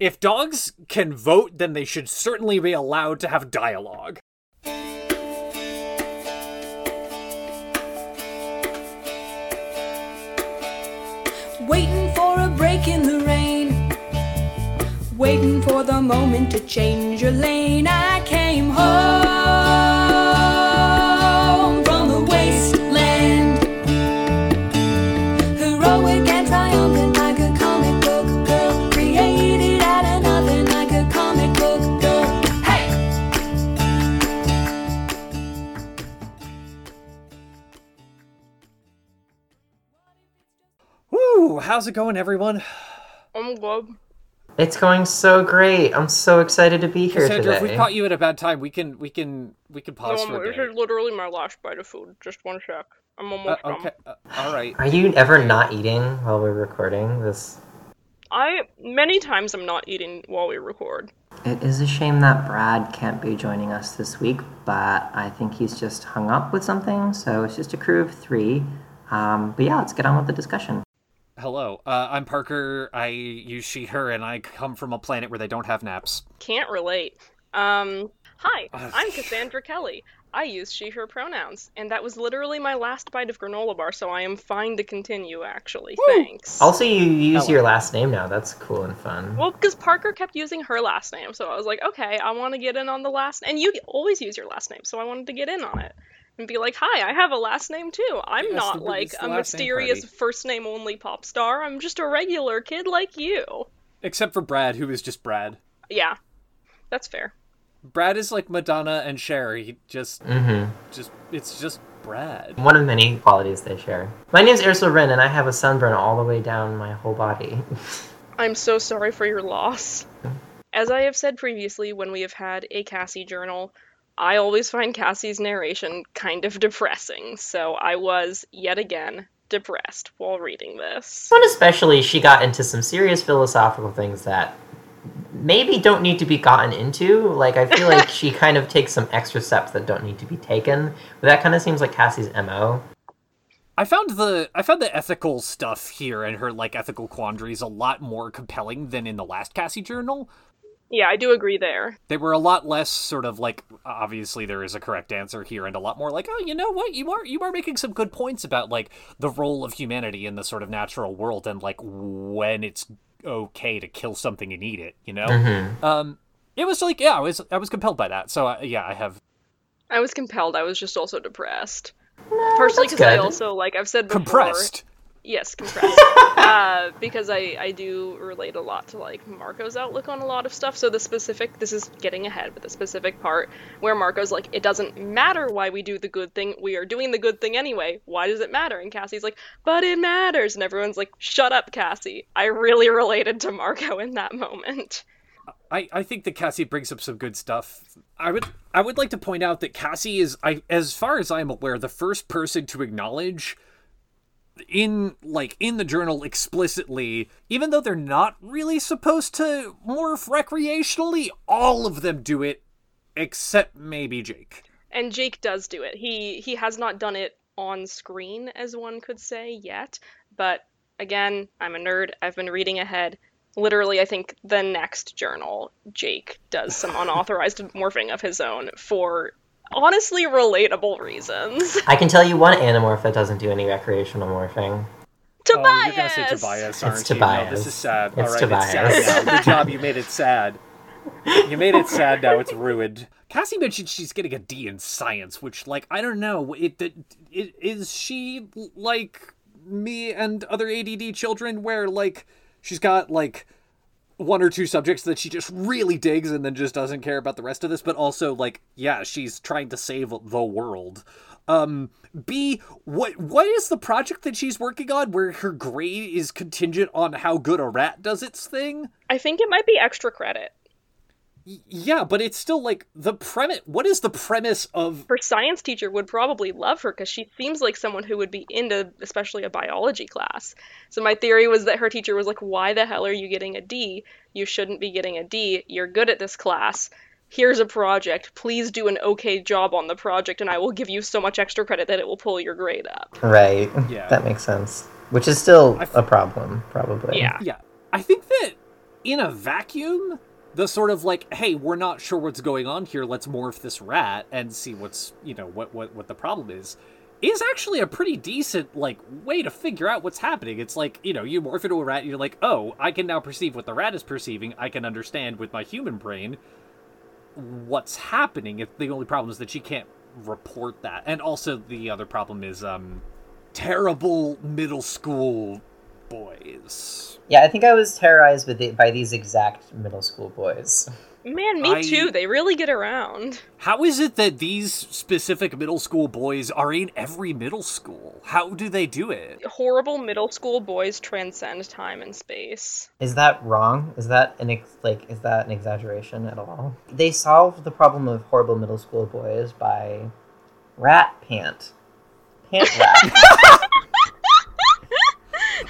if dogs can vote, then they should certainly be allowed to have dialogue. Waiting for a break in the rain. Waiting for the moment to change your lane. I How's it going, everyone? I'm good. It's going so great. I'm so excited to be here Cassandra, if we caught you at a bad time, we can we can we can pause No, for a this bit. is literally my last bite of food. Just one sec. I'm Uh, almost done. okay, uh, all right. Are you ever not eating while we're recording this? I many times I'm not eating while we record. It is a shame that Brad can't be joining us this week, but I think he's just hung up with something, so it's just a crew of three. Um, but yeah, let's get on with the discussion. Hello, uh, I'm Parker. I use she, her, and I come from a planet where they don't have naps. Can't relate. Um, hi, I'm Cassandra Kelly. I use she, her pronouns, and that was literally my last bite of granola bar, so I am fine to continue, actually. Thanks. Also, you use Hello. your last name now. That's cool and fun. Well, because Parker kept using her last name, so I was like, okay, I want to get in on the last. And you always use your last name, so I wanted to get in on it and be like, hi, I have a last name too. I'm Yes, not the- like a last name mysterious first name only pop star. I'm just a regular kid like you. Except for Brad, who is just Brad. Yeah, that's fair. Brad is like Madonna and Cher. He just, Mm-hmm. just, it's just Brad. One of many qualities they share. My name's Ursula Wren, and I have a sunburn all the way down my whole body. I'm so sorry for your loss. As I have said previously, when we have had a Cassie journal, I always find Cassie's narration kind of depressing, so I was, yet again, depressed while reading this. But especially, she got into some serious philosophical things that maybe don't need to be gotten into. Like, I feel like she kind of takes some extra steps that don't need to be taken. But that kind of seems like Cassie's MO. I found the I found the ethical stuff here and her like ethical quandaries a lot more compelling than in the last Cassie journal. Yeah, I do agree there. They were a lot less sort of like obviously there is a correct answer here and a lot more like oh you know what you are you are making some good points about like the role of humanity in the sort of natural world and like when it's okay to kill something and eat it you know Mm-hmm. um it was like yeah I was I was compelled by that so uh, yeah I have I was compelled, I was just also depressed. Partially because I also, like I've said before, compressed Yes, compressed. uh, because I, I do relate a lot to like Marco's outlook on a lot of stuff. So the specific this is getting ahead, but the specific part where Marco's like, it doesn't matter why we do the good thing, we are doing the good thing anyway. Why does it matter? And Cassie's like, but it matters, and everyone's like, shut up, Cassie. I really related to Marco in that moment. I, I think that Cassie brings up some good stuff. I would I would like to point out that Cassie is I as far as I'm aware the first person to acknowledge in like in the journal explicitly even though they're not really supposed to morph recreationally all of them do it except maybe Jake. And Jake does do it. He he has not done it on screen, as one could say, yet. But again, I'm a nerd. I've been reading ahead. Literally, I think the next journal, Jake does some unauthorized morphing of his own for honestly relatable reasons. I can tell you one Animorph that doesn't do any recreational morphing. Tobias! Oh, you're gonna say Tobias, aren't you? No, this is sad. It's All right, Tobias. it's sad now. Good job, you made it sad. You made it sad. Now it's ruined. Cassie mentioned she's getting a D in science, which, like, I don't know. It, it, it is she like me and other ADD children, where like she's got like one or two subjects that she just really digs and then just doesn't care about the rest of this, but also like, yeah, she's trying to save the world. Um, B, what what is the project that she's working on where her grade is contingent on how good a rat does its thing? I think it might be extra credit. Y- yeah, but it's still like the premise. What is the premise of? Her science teacher would probably love her because she seems like someone who would be into, especially a biology class. So my theory was that her teacher was like, "Why the hell are you getting a D? You shouldn't be getting a D. You're good at this class. Here's a project. Please do an okay job on the project, and I will give you so much extra credit that it will pull your grade up." Right. Yeah. That makes sense. Which is still I f- a problem, probably. Yeah. Yeah, I think that in a vacuum, the sort of like, hey, we're not sure what's going on here. Let's morph this rat and see what's you know what what what the problem is. Is actually a pretty decent like way to figure out what's happening. It's like you know you morph into a rat, and you're like, oh, I can now perceive what the rat is perceiving. I can understand with my human brain what's happening. If the only problem is that she can't report that, and also the other problem is um terrible middle school boys. Yeah, I think I was terrorized with it by these exact middle school boys. Man, me I- too. They really get around. How is it that these specific middle school boys are in every middle school? How do they do it? Horrible middle school boys transcend time and space. Is that wrong? Is that an ex- like is that an exaggeration at all? They solved the problem of horrible middle school boys by rat pant. Pant rat.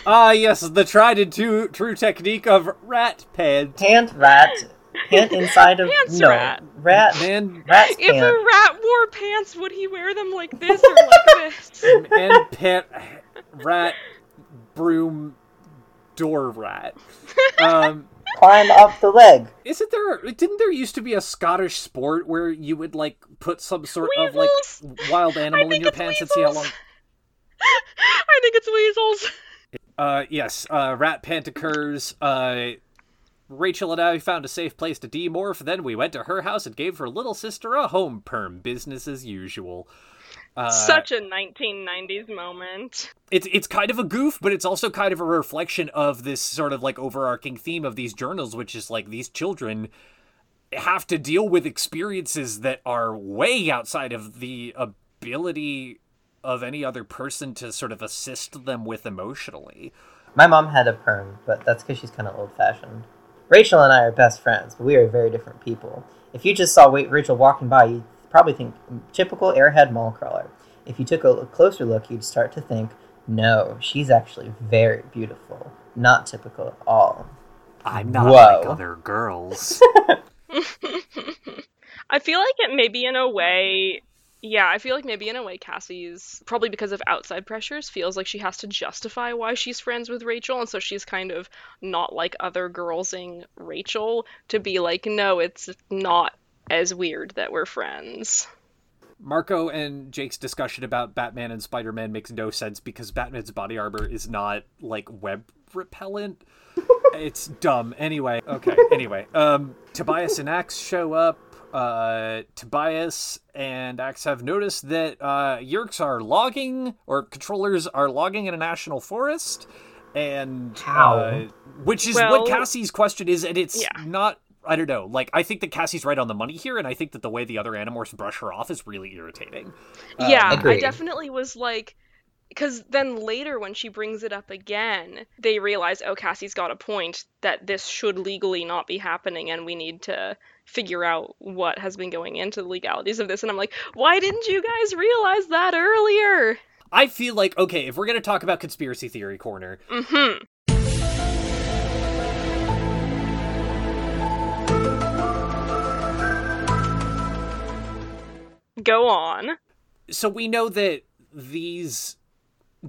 Ah, yes, the tried and true, true technique of rat pant. pant rat. Pant inside of Pants no rat. rat. Man, Rat's If pant. a rat wore pants, would he wear them like this or like this? and pant rat broom door rat. Um, Climb up the leg. isn't there? Didn't there used to be a Scottish sport where you would like put some sort of like wild animal in your it's pants and see how long? I think it's weasels. Uh, yes, uh, rat pant occurs. Uh, Rachel and I found a safe place to demorph. Then we went to her house and gave her little sister a home perm. Business as usual. Uh, Such a 1990s moment. it's it's kind of a goof, but it's also kind of a reflection of this sort of like overarching theme of these journals, which is like these children have to deal with experiences that are way outside of the ability of any other person to sort of assist them with emotionally. My mom had a perm, but that's because she's kind of old fashioned. Rachel and I are best friends, but we are very different people. If you just saw Wa- Rachel walking by, you'd probably think mm, typical airhead mall crawler. If you took a closer look, you'd start to think, no, she's actually very beautiful. Not typical at all. I'm not Whoa. like other girls. I feel like it maybe in a way, yeah, I feel like maybe in a way Cassie's probably because of outside pressures feels like she has to justify why she's friends with Rachel, and so she's kind of not like other girlsing Rachel to be like, no, it's not as weird that we're friends. Marco and Jake's discussion about Batman and Spider Man makes no sense because Batman's body armor is not like web repellent. it's dumb. Anyway, okay. Anyway, um, Tobias and Axe show up. Uh, Tobias and Axe have noticed that uh, Yeerks are logging, or controllers are logging in a national forest, and How? uh, which is Well- what Cassie's question is, and it's Yeah. not. I don't know. Like, I think that Cassie's right on the money here, and I think that the way the other Animorphs brush her off is really irritating. yeah, I definitely was like, because then later when she brings it up again, they realize, oh, Cassie's got a point that this should legally not be happening, and we need to figure out what has been going into the legalities of this. And I'm like, why didn't you guys realize that earlier? I feel like okay, if we're gonna talk about conspiracy theory corner, Mm-hmm. Go on. so we know that these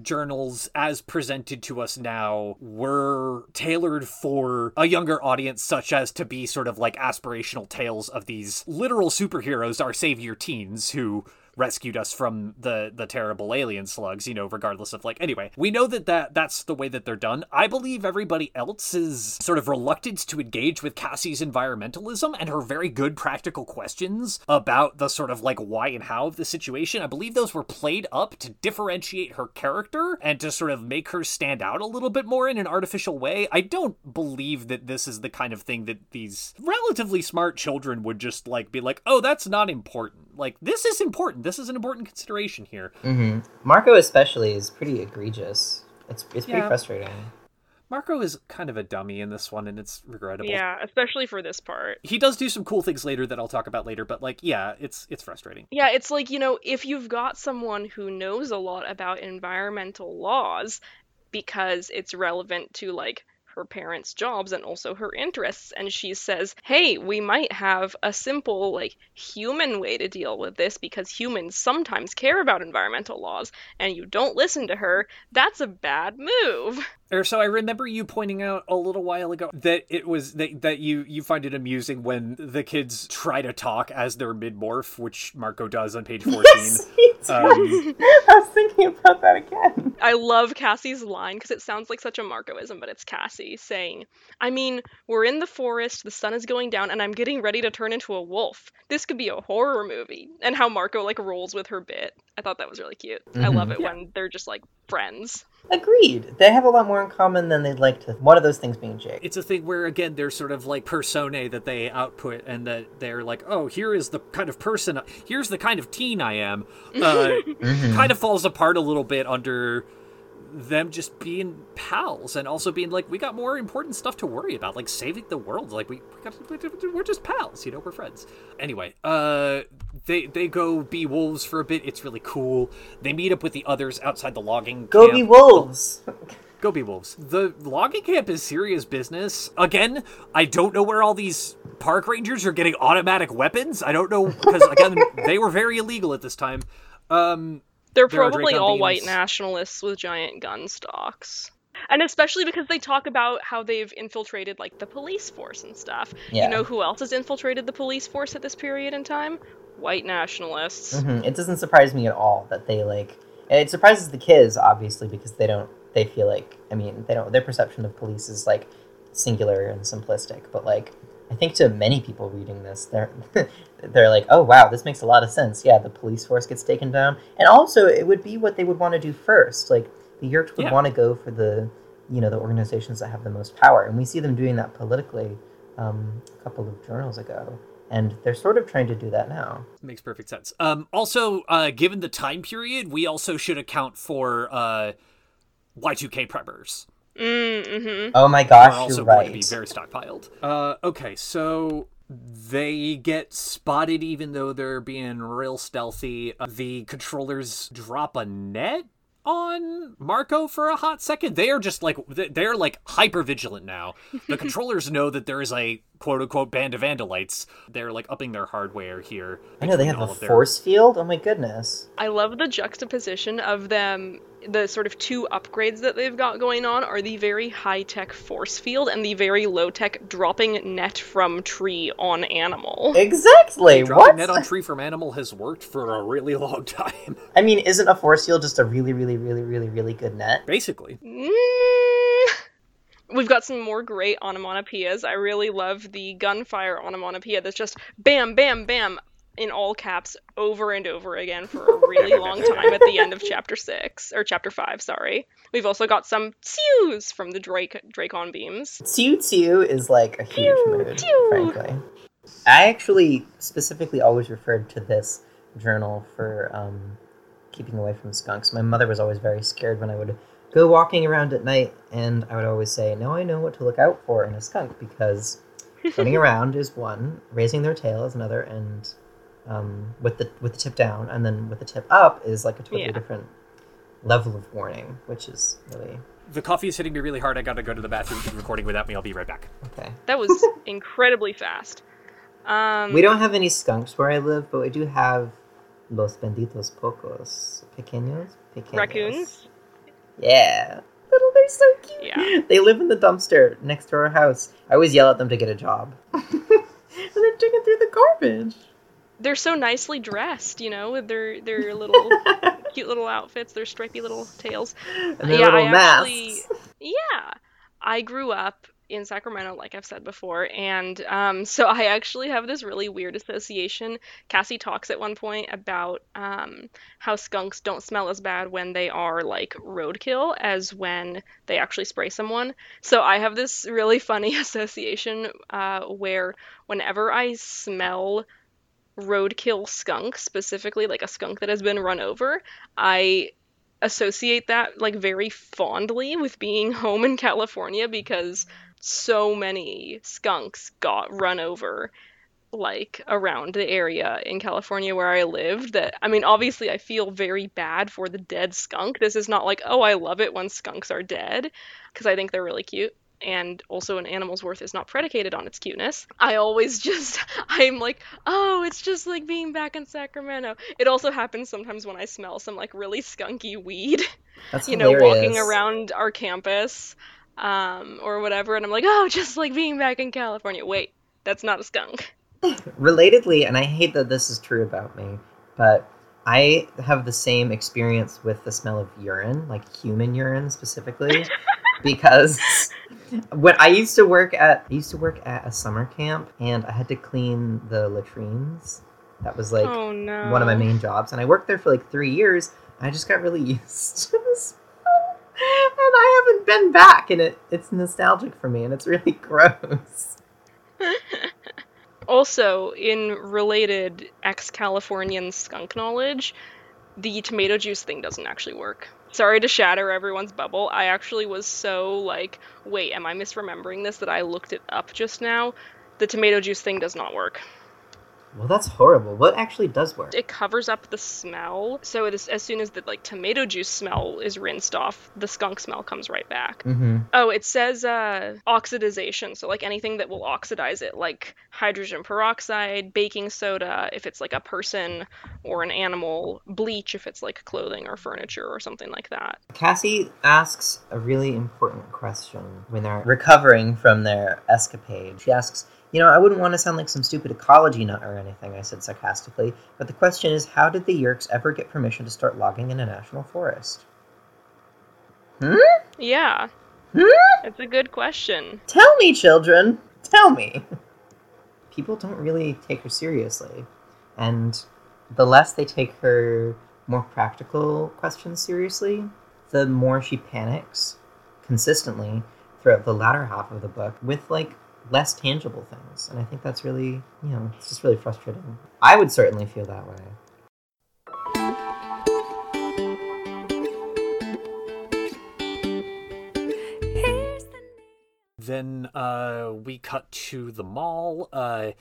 journals as presented to us now were tailored for a younger audience such as to be sort of like aspirational tales of these literal superheroes our savior teens who rescued us from the the terrible alien slugs you know regardless of like anyway we know that, that that's the way that they're done. I believe everybody else's sort of reluctance to engage with cassie's environmentalism and her very good practical questions about the sort of like why and how of the situation. I believe those were played up to differentiate her character and to sort of make her stand out a little bit more in an artificial way. I don't believe that this is the kind of thing that these relatively smart children would just like be like oh that's not important like this is important this is an important consideration here hmm Marco especially is pretty egregious. It's it's pretty Yeah. frustrating. marco is kind of a dummy in this one and it's regrettable Yeah, especially for this part. he does do some cool things later that i'll talk about later but like yeah it's it's frustrating Yeah, it's like, you know, if you've got someone who knows a lot about environmental laws because it's relevant to like her parents' jobs and also her interests, and she says, hey, we might have a simple, like, human way to deal with this because humans sometimes care about environmental laws, and you don't listen to her, that's a bad move. Or so I remember you pointing out a little while ago that it was that, that you you find it amusing when the kids try to talk as they're mid morph, which Marco does on page fourteen. Um, I was thinking about that again. I love Cassie's line because it sounds like such a Marcoism, but it's Cassie saying, I mean, we're in the forest, the sun is going down, and I'm getting ready to turn into a wolf. This could be a horror movie. And how Marco like rolls with her bit. I thought that was really cute. I love it when they're just like friends. Agreed. They have a lot more in common than they'd like to. One of those things being Jake. it's a thing where again they're sort of like personae that they output and that they're like oh here is the kind of person here's the kind of teen i am uh, kind of falls apart a little bit under them just being pals and also being like we got more important stuff to worry about like saving the world like we, we got, we're just pals you know we're friends anyway uh they they go be wolves for a bit it's really cool they meet up with the others outside the logging Go camp. be wolves. Go be wolves. The logging camp is serious business. Again, I don't know where all these park rangers are getting automatic weapons. I don't know because again they were very illegal at this time. Um, They're There probably all white nationalists with giant gun stocks. And especially because they talk about how they've infiltrated like the police force and stuff. Yeah. You know who else has infiltrated the police force at this period in time? White nationalists. Mhm. It doesn't surprise me at all that they like. It surprises the kids obviously because they don't. They feel like. I mean, they don't. Their perception of police is like singular and simplistic. But like, I think to many people reading this, they're they're like, oh wow, this makes a lot of sense. Yeah, the police force gets taken down, and also it would be what they would want to do first. Like the Yeerks would Yeah. want to go for the you know the organizations that have the most power, and we see them doing that politically um, a couple of journals ago. And they're sort of trying to do that now. makes perfect sense. Um, also, uh, given the time period, we also should account for uh, Y2K preppers. Mm-hmm. Oh my are gosh, also you're going to be very stockpiled. Uh, okay, so they get spotted even though they're being real stealthy. Uh, the controllers drop a net on Marco for a hot second. They are just like they're like hyper vigilant now. The controllers know that there is a quote unquote band of vandalites. They're like upping their hardware here. I know they have a of their- force field. Oh my goodness. I love the juxtaposition of them. The sort of two upgrades that they've got going on are the very high tech force field and the very low tech dropping net from tree on animal. Exactly. Dropping What? net on tree from animal has worked for a really long time. I mean, isn't a force field just a really, really, really, really, really good net? Basically. Mm. We've got some more great onomatopoeias. I really love the gunfire onomatopoeia that's just bam, bam, bam in all caps over and over again for a really long time at the end of chapter six or chapter five. Sorry. We've also got some tsews from the Drake Dracon beams. Tsu Tsu is like a huge Tew, mood, tew. frankly. I actually specifically always referred to this journal for um, keeping away from skunks. My mother was always very scared when I would go walking around at night, and I would always say, Now I know what to look out for in a skunk because running around is one, raising their tail is another, and um, with the with the tip down and then with the tip up is like a totally Yeah. different level of warning, which is really The coffee is hitting me really hard. I gotta go to the bathroom. Keep recording without me. I'll be right back. okay. That was incredibly fast. Um, We don't have any skunks where I live, but we do have los benditos pocos, pequeños, pequeños. raccoons. Yeah, little. They're so cute. Yeah. They live in the dumpster next to our house. I always yell at them to get a job, and they're digging through the garbage. They're so nicely dressed, you know, with their their little cute little outfits, their stripy little tails. And their yeah, little I masks. actually, yeah, I grew up in Sacramento, like I've said before, and um, so I actually have this really weird association. Cassie talks at one point about um, how skunks don't smell as bad when they are like roadkill as when they actually spray someone. So I have this really funny association uh, where whenever I smell roadkill skunk, specifically like a skunk that has been run over, I associate that like very fondly with being home in California because so many skunks got run over like around the area in California where I lived that I mean obviously I feel very bad for the dead skunk. This is not like oh I love it when skunks are dead because I think they're really cute and also an animal's worth is not predicated on its cuteness. I always just I'm like, "Oh, it's just like being back in Sacramento." It also happens sometimes when I smell some like really skunky weed That's you know, walking around our campus um, or whatever, and I'm like, oh, just like being back in California. Wait, that's not a skunk. Relatedly, and I hate that this is true about me, but I have the same experience with the smell of urine, like human urine specifically, because when I used to work at I used to work at a summer camp and I had to clean the latrines. That was like oh no. one of my main jobs, and I worked there for like three years. I just got really used to smell, and I haven't been back, and it it's nostalgic for me, and it's really gross. Also, in related ex-Californian skunk knowledge, the tomato juice thing doesn't actually work. Sorry to shatter everyone's bubble. I actually was so like, wait, am I misremembering this that I looked it up just now? The tomato juice thing does not work. Well, that's horrible. What actually does work? It covers up the smell, so it is, as soon as the like tomato juice smell is rinsed off, the skunk smell comes right back. Mm-hmm. Oh, it says uh, oxidization, so like anything that will oxidize it, like hydrogen peroxide, baking soda, if it's like a person or an animal, bleach if it's like clothing or furniture or something like that. Cassie asks a really important question when they're recovering from their escapade. She asks, You know, I wouldn't want to sound like some stupid ecology nut or anything, I said sarcastically, but the question is how did the Yeerks ever get permission to start logging in a national forest? Hmm? Yeah, Hmm? it's a good question. Tell me, children! Tell me! People don't really take her seriously. And the less they take her more practical questions seriously, the more she panics consistently throughout the latter half of the book with like less tangible things. And I think that's really, you know, it's just really frustrating. I would certainly feel that way. Then uh, we cut to the mall. Uh,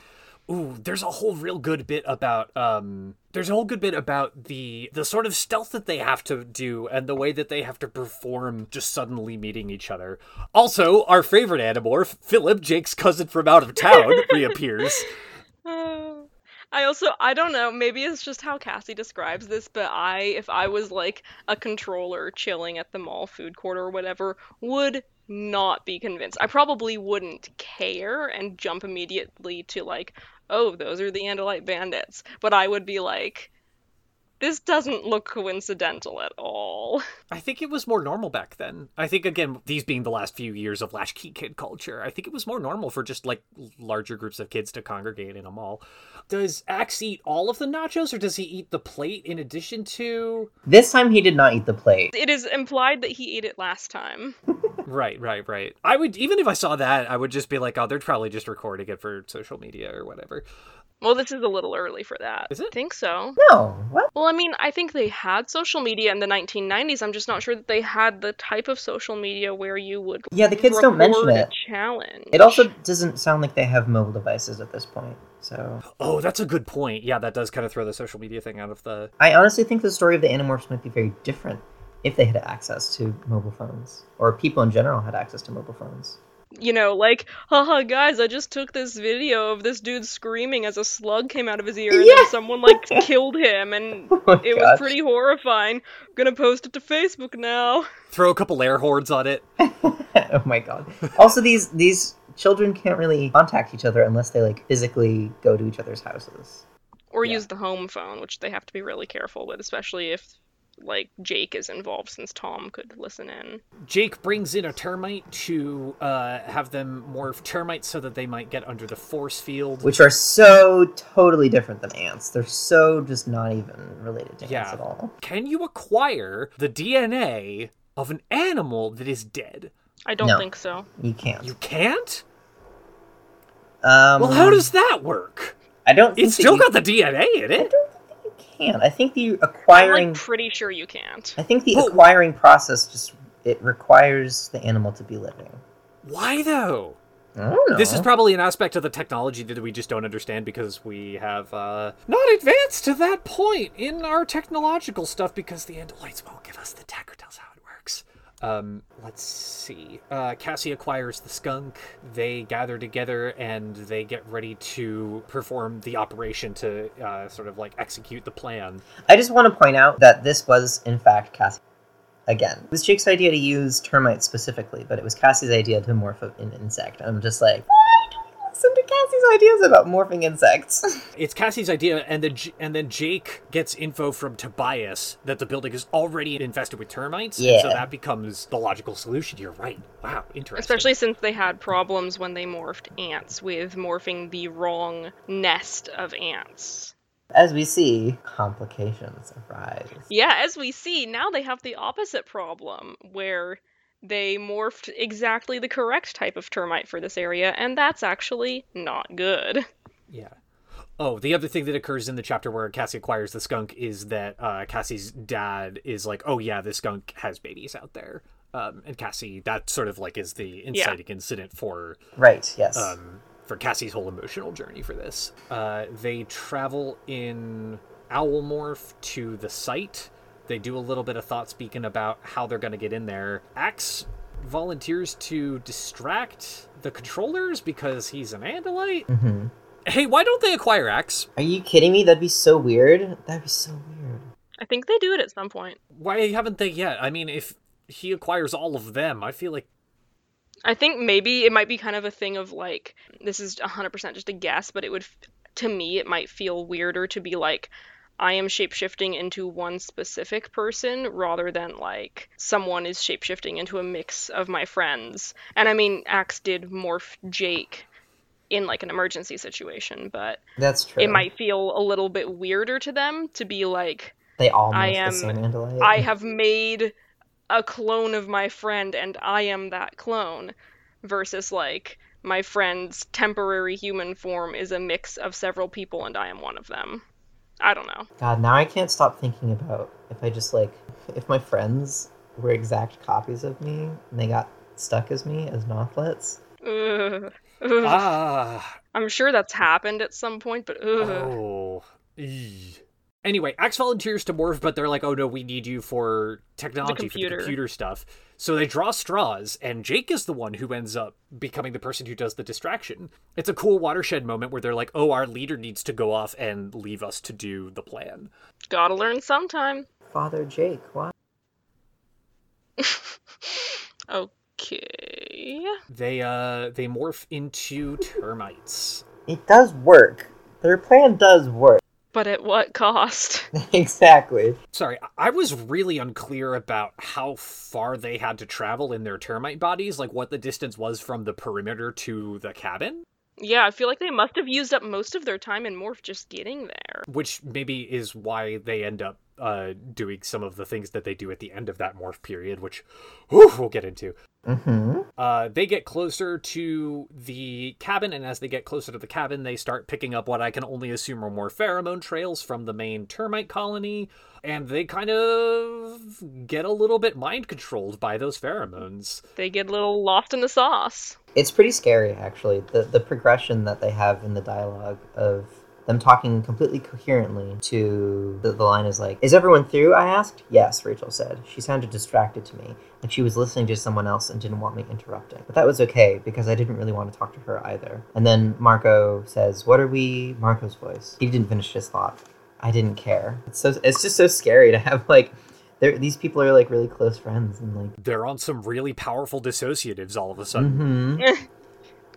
ooh, there's a whole real good bit about um, there's a whole good bit about the the sort of stealth that they have to do and the way that they have to perform just suddenly meeting each other. Also, our favorite animorph, Philip, Jake's cousin from out of town, reappears. Uh, I also I don't know, maybe it's just how Cassie describes this, but I if I was like a controller chilling at the mall food court or whatever, would not be convinced. I probably wouldn't care and jump immediately to like, oh, those are the Andalite bandits. But I would be like, this doesn't look coincidental at all. I think it was more normal back then. I think again, these being the last few years of latchkey kid culture, I think it was more normal for just like larger groups of kids to congregate in a mall. Does Axe eat all of the nachos, or does he eat the plate in addition to? This time he did not eat the plate. It is implied that he ate it last time. Right, right, right. I would even if I saw that, I would just be like, oh, they're probably just recording it for social media or whatever. Well, this is a little early for that. Is it? I think so. No, what? Well, I mean, I think they had social media in the 1990s. I'm just not sure that they had the type of social media where you would Yeah, the kids don't mention it. challenge. It also doesn't sound like they have mobile devices at this point. So Oh, that's a good point. Yeah, that does kind of throw the social media thing out of the. I honestly think the story of the Animorphs might be very different if they had access to mobile phones, or people in general had access to mobile phones. You know, like, haha, guys, I just took this video of this dude screaming as a slug came out of his ear, and Yeah. then someone like killed him, and Oh my it was pretty horrifying. I'm gonna post it to Facebook now. Throw a couple air hordes on it. oh my god. Also, these these children can't really contact each other unless they like physically go to each other's houses. Or Yeah. use the home phone, which they have to be really careful with, especially if like Jake is involved, since Tom could listen in. Jake brings in a termite to uh, have them morph termites so that they might get under the force field. Which are so totally different than ants. They're so just not even related to ants at all. Can you acquire the DNA of an animal that is dead? I don't No. think so. You can't. You can't? um, Well, how does that work? I don't think It's still you- got the DNA in I it. Don't think that you can. I think the I'm acquiring like pretty sure you can't. I think the Well- acquiring process just it requires the animal to be living. Why though? I don't know. This is probably an aspect of the technology that we just don't understand because we have uh, not advanced to that point in our technological stuff because the Andalites won't give us the tech or tell us how it works. Um, let's see. Uh, Cassie acquires the skunk. They gather together and they get ready to perform the operation to uh, sort of like execute the plan. I just want to point out that this was in fact Cassie. again. It was Jake's idea to use termites specifically, but it was Cassie's idea to morph an insect. I'm just like, why do listen to Cassie's ideas about morphing insects? It's Cassie's idea, and then and then Jake gets info from Tobias that the building is already infested with termites. and so that becomes the logical solution. You're right. Wow, interesting. Especially since they had problems when they morphed ants with morphing the wrong nest of ants. As we see, complications arise. Yeah, as we see, now they have the opposite problem where they morphed exactly the correct type of termite for this area, and that's actually not good. Yeah. Oh, the other thing that occurs in the chapter where Cassie acquires the skunk is that uh, Cassie's dad is like, "Oh yeah, this skunk has babies out there," um, and Cassie that sort of like is the inciting incident for Right, yes. um, for Cassie's whole emotional journey for this. Uh, they travel in owl morph to the site. They do a little bit of thought speaking about how they're going to get in there. Axe volunteers to distract the controllers because he's an Andalite. hmm Hey, why don't they acquire Axe? Are you kidding me? That'd be so weird. That'd be so weird. I think they do it at some point. Why haven't they yet? I mean, if he acquires all of them, I feel like I think maybe it might be kind of a thing of like, this is 100% just a guess, but it would, to me, it might feel weirder to be like, I am shapeshifting into one specific person rather than like someone is shapeshifting into a mix of my friends. And I mean, Axe did morph Jake in like an emergency situation, but That's true. it might feel a little bit weirder to them to be like, They all I am- I have made a clone of my friend and I am that clone versus like my friend's temporary human form is a mix of several people and I am one of them. I don't know. God, now I can't stop thinking about if I just like if my friends were exact copies of me and they got stuck as me as Nothlits. Ugh. Ugh. ah, I'm sure that's happened at some point, but ugh. oh. eee. Anyway, Axe volunteers to morph, but they're like, "Oh no, we need you for technology for the computer. computer stuff." So they draw straws, and Jake is the one who ends up becoming the person who does the distraction. It's a cool watershed moment where they're like, "Oh, our leader needs to go off and leave us to do the plan." Gotta learn sometime. Father Jake, what? Okay. They uh they morph into termites. It does work. Their plan does work. But at what cost? exactly. Sorry, I- I was really unclear about how far they had to travel in their termite bodies, like what the distance was from the perimeter to the cabin, Yeah, I feel like they must have used up most of their time in Morph just getting there. which maybe is why they end up uh, doing some of the things that they do at the end of that morph period, which whew, we'll get into. Mm-hmm. Uh, they get closer to the cabin, and as they get closer to the cabin, they start picking up what I can only assume are more pheromone trails from the main termite colony, and they kind of get a little bit mind controlled by those pheromones. They get a little lost in the sauce. It's pretty scary, actually. The the progression that they have in the dialogue of them talking completely coherently to the, the line is like, "Is everyone through?" I asked. Yes, Rachel said. She sounded distracted to me, like she was listening to someone else and didn't want me interrupting. But that was okay because I didn't really want to talk to her either. And then Marco says, "What are we?" Marco's voice. He didn't finish his thought. I didn't care. It's so it's just so scary to have like. They're, these people are like really close friends and like They're on some really powerful dissociatives all of a sudden. hmm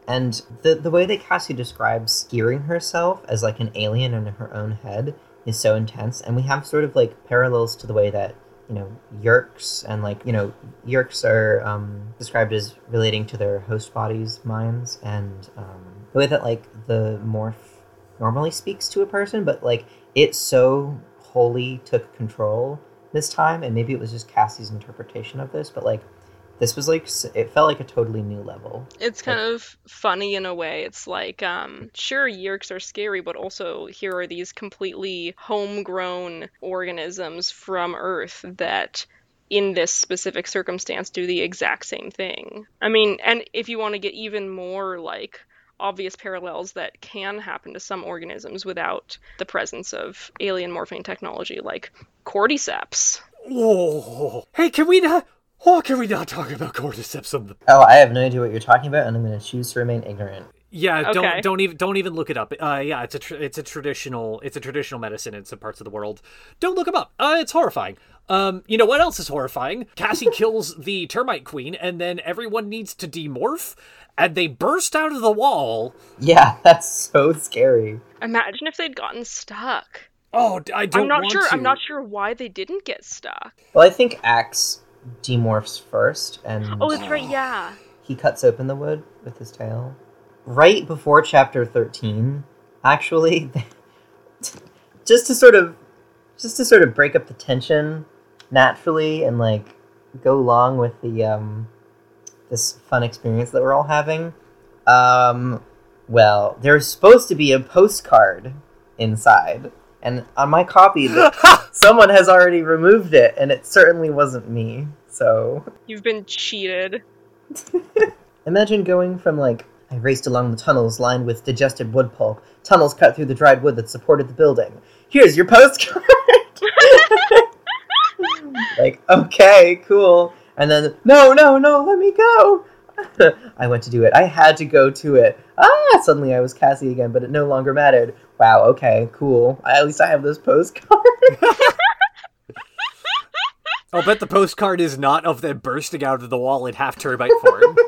and the the way that Cassie describes hearing herself as like an alien in her own head is so intense, and we have sort of like parallels to the way that you know yeerks and like you know yeerks are um, described as relating to their host bodies' minds, and um, the way that like the morph normally speaks to a person, but like it so wholly took control this time, and maybe it was just Cassie's interpretation of this, but like this was like it felt like a totally new level. It's kind of funny in a way. It's like, um, sure, yeerks are scary, but also here are these completely homegrown organisms from Earth that, in this specific circumstance, do the exact same thing. I mean, and if you want to get even more like obvious parallels that can happen to some organisms without the presence of alien morphing technology, like cordyceps. Oh, hey, can we not? Oh, can we not talk about cordyceps on the? Oh, I have no idea what you're talking about, and I'm going to choose to remain ignorant. Yeah, Okay. don't don't even don't even look it up. Uh, yeah, it's a tr- it's a traditional it's a traditional medicine in some parts of the world. Don't look them up. Uh, it's horrifying. Um, you know what else is horrifying? Cassie kills the termite queen, and then everyone needs to demorph, and they burst out of the wall. Yeah, that's so scary. Imagine if they'd gotten stuck. Oh, I don't. I'm not want sure. To. I'm not sure why they didn't get stuck. Well, I think Axe demorphs first, and Oh, that's right. Yeah. he cuts open the wood with his tail. Right before chapter 13, actually, just to sort of just to sort of break up the tension naturally and like go along with the um this fun experience that we're all having. Um well, there's supposed to be a postcard inside. And on my copy, that someone has already removed it, and it certainly wasn't me. So You've been cheated. Imagine going from like I raced along the tunnels lined with digested wood pulp, tunnels cut through the dried wood that supported the building. Here's your postcard. like, okay, cool. And then no, no, no, let me go. I went to do it. I had to go to it. Ah, suddenly I was Cassie again, but it no longer mattered. Wow, okay, cool. At least I have this postcard. I'll bet the postcard is not of them bursting out of the wall in half termite form.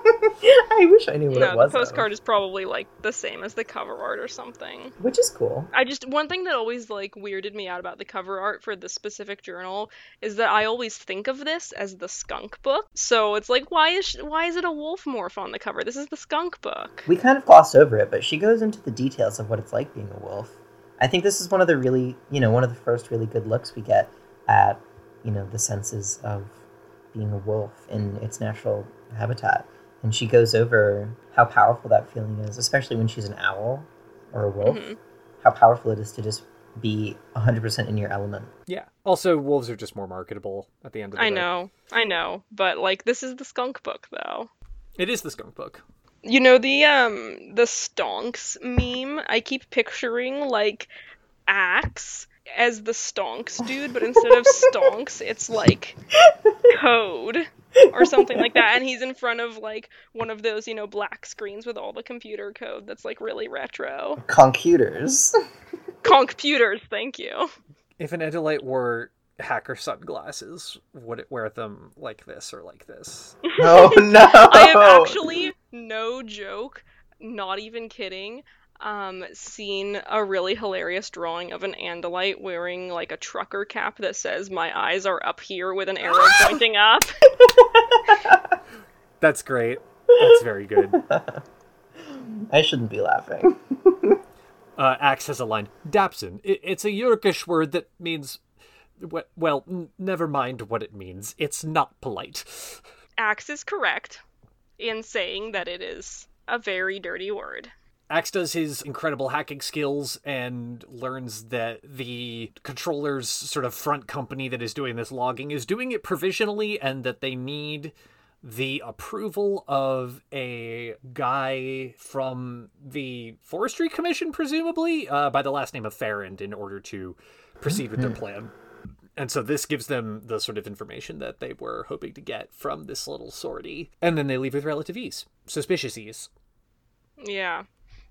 I wish I knew what No, it was. the though. postcard is probably like the same as the cover art or something. which is cool. I just one thing that always like weirded me out about the cover art for this specific journal is that I always think of this as the skunk book. So it's like why is why is it a wolf morph on the cover? This is the skunk book. We kind of glossed over it, but she goes into the details of what it's like being a wolf. I think this is one of the really, you know, one of the first really good looks we get at, you know, the senses of being a wolf in its natural habitat. And she goes over how powerful that feeling is, especially when she's an owl or a wolf. Mhm. How powerful it is to just be 100% in your element. yeah. Also, wolves are just more marketable at the end of the I day. I know, I know, but like this is the skunk book though. It is the skunk book. You know the um the stonks meme? I keep picturing like axe as the stonks dude, but instead of stonks, it's like code or something like that. And he's in front of like one of those, you know, black screens with all the computer code that's like really retro. Computers. Computers, thank you. If an Andalite wore hacker sunglasses, would it wear them like this or like this? oh no! I have actually, no joke, not even kidding, um, seen a really hilarious drawing of an Andalite wearing like a trucker cap that says "My eyes are up here" with an arrow pointing up. That's great. That's very good. I shouldn't be laughing. Uh, Axe has a line. Dapson. I- it's a Yeerkish word that means. Well, n- never mind what it means. It's not polite. Axe is correct in saying that it is a very dirty word. Axe does his incredible hacking skills and learns that the controller's sort of front company that is doing this logging is doing it provisionally and that they need the approval of a guy from the Forestry Commission, presumably, uh, by the last name of Farrand, in order to proceed with their plan. And so this gives them the sort of information that they were hoping to get from this little sortie. And then they leave with relative ease. Suspicious ease. Yeah,